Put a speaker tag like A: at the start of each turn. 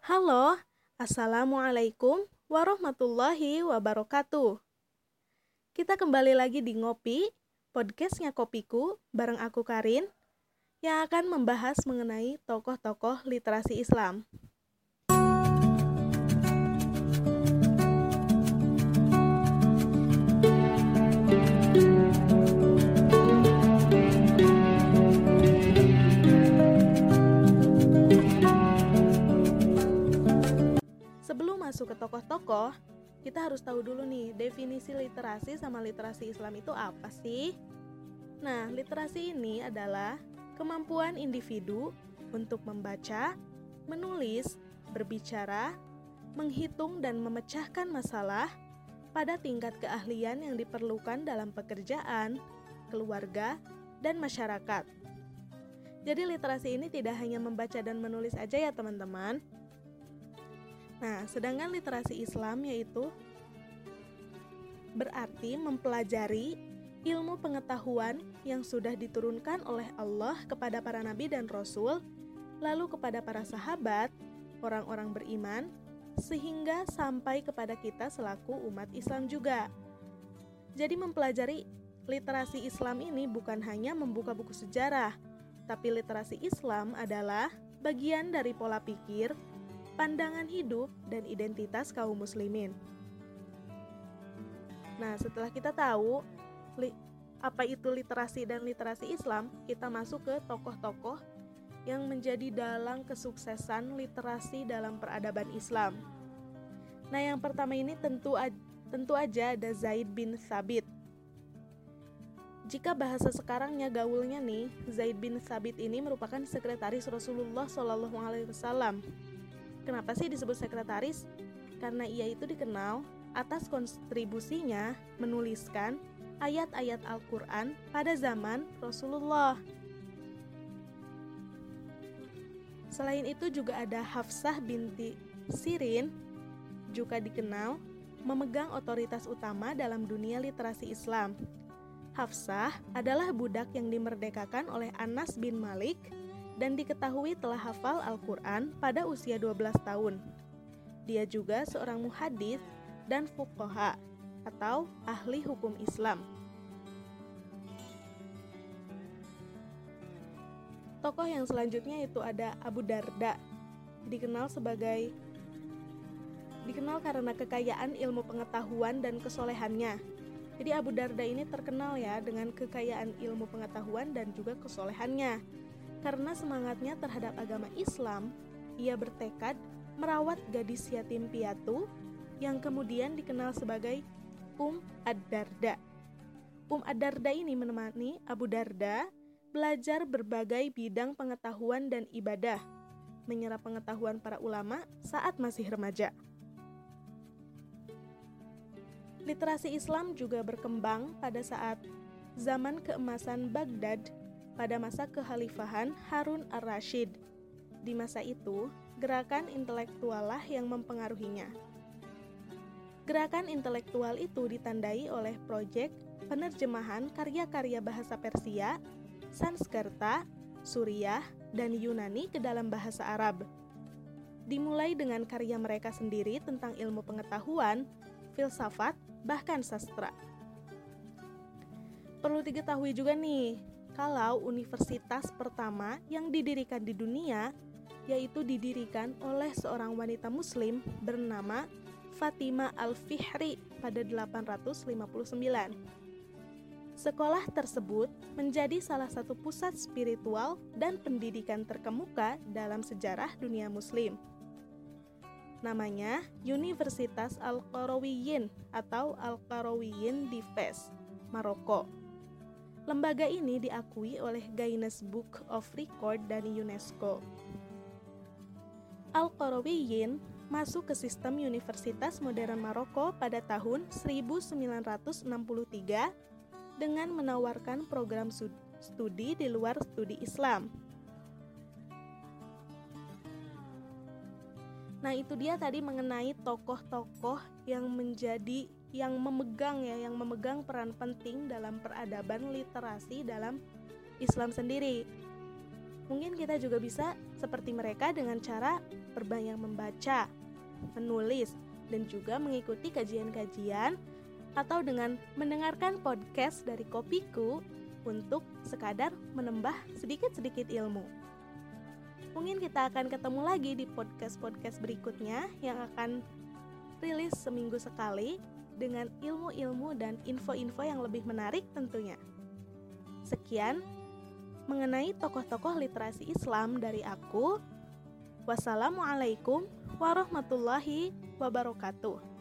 A: Halo, Assalamualaikum warahmatullahi wabarakatuh. Kita kembali lagi di Ngopi, podcastnya Kopiku, bareng aku Karin, yang akan membahas mengenai tokoh-tokoh literasi Islam. Sebelum masuk ke tokoh-tokoh, kita harus tahu dulu nih definisi literasi sama literasi Islam itu apa sih? Nah, literasi ini adalah kemampuan individu untuk membaca, menulis, berbicara, menghitung dan memecahkan masalah pada tingkat keahlian yang diperlukan dalam pekerjaan, keluarga, dan masyarakat. Jadi literasi ini tidak hanya membaca dan menulis aja ya teman-teman, Nah, sedangkan literasi Islam yaitu berarti mempelajari ilmu pengetahuan yang sudah diturunkan oleh Allah kepada para nabi dan rasul, lalu kepada para sahabat, orang-orang beriman, sehingga sampai kepada kita selaku umat Islam juga. Jadi mempelajari literasi Islam ini bukan hanya membuka buku sejarah, tapi literasi Islam adalah bagian dari pola pikir, pandangan hidup, dan identitas kaum muslimin. Nah, setelah kita tahu apa itu literasi dan literasi Islam, kita masuk ke tokoh-tokoh yang menjadi dalang kesuksesan literasi dalam peradaban Islam. Nah, yang pertama ini tentu tentu aja ada Zaid bin Sabit. Jika bahasa sekarangnya gaulnya nih, Zaid bin Sabit ini merupakan sekretaris Rasulullah Shallallahu Alaihi Wasallam Kenapa sih disebut sekretaris? Karena ia itu dikenal atas kontribusinya menuliskan ayat-ayat Al-Quran pada zaman Rasulullah. Selain itu juga ada Hafsah binti Sirin, juga dikenal memegang otoritas utama dalam dunia literasi Islam. Hafsah adalah budak yang dimerdekakan oleh Anas bin Malik dan diketahui telah hafal Al-Quran pada usia 12 tahun. Dia juga seorang muhadis dan fuqaha atau ahli hukum Islam. Tokoh yang selanjutnya itu ada Abu Darda, dikenal sebagai dikenal karena kekayaan ilmu pengetahuan dan kesolehannya. Jadi Abu Darda ini terkenal ya dengan kekayaan ilmu pengetahuan dan juga kesolehannya. Karena semangatnya terhadap agama Islam, ia bertekad merawat gadis yatim piatu yang kemudian dikenal sebagai Um Ad-Darda. Um Ad-Darda ini menemani Abu Darda belajar berbagai bidang pengetahuan dan ibadah, menyerap pengetahuan para ulama saat masih remaja. Literasi Islam juga berkembang pada saat zaman keemasan Baghdad pada masa kekhalifahan Harun ar-Rashid. Di masa itu, gerakan intelektualah yang mempengaruhinya. Gerakan intelektual itu ditandai oleh proyek penerjemahan karya-karya bahasa Persia, Sanskerta, Suriah, dan Yunani ke dalam bahasa Arab. Dimulai dengan karya mereka sendiri tentang ilmu pengetahuan, filsafat, bahkan sastra. Perlu diketahui juga nih, kalau universitas pertama yang didirikan di dunia yaitu didirikan oleh seorang wanita muslim bernama Fatima Al-Fihri pada 859. Sekolah tersebut menjadi salah satu pusat spiritual dan pendidikan terkemuka dalam sejarah dunia muslim. Namanya Universitas Al-Qarawiyyin atau Al-Qarawiyyin di Fez, Maroko. Lembaga ini diakui oleh Guinness Book of Record dan UNESCO. Al-Qarawiyyin masuk ke sistem Universitas Modern Maroko pada tahun 1963 dengan menawarkan program studi di luar studi Islam. Nah, itu dia tadi mengenai tokoh-tokoh yang menjadi yang memegang ya yang memegang peran penting dalam peradaban literasi dalam Islam sendiri. Mungkin kita juga bisa seperti mereka dengan cara berbanyak membaca, menulis, dan juga mengikuti kajian-kajian atau dengan mendengarkan podcast dari Kopiku untuk sekadar menambah sedikit-sedikit ilmu. Mungkin kita akan ketemu lagi di podcast-podcast berikutnya yang akan rilis seminggu sekali dengan ilmu-ilmu dan info-info yang lebih menarik tentunya. Sekian mengenai tokoh-tokoh literasi Islam dari aku. Wassalamualaikum warahmatullahi wabarakatuh.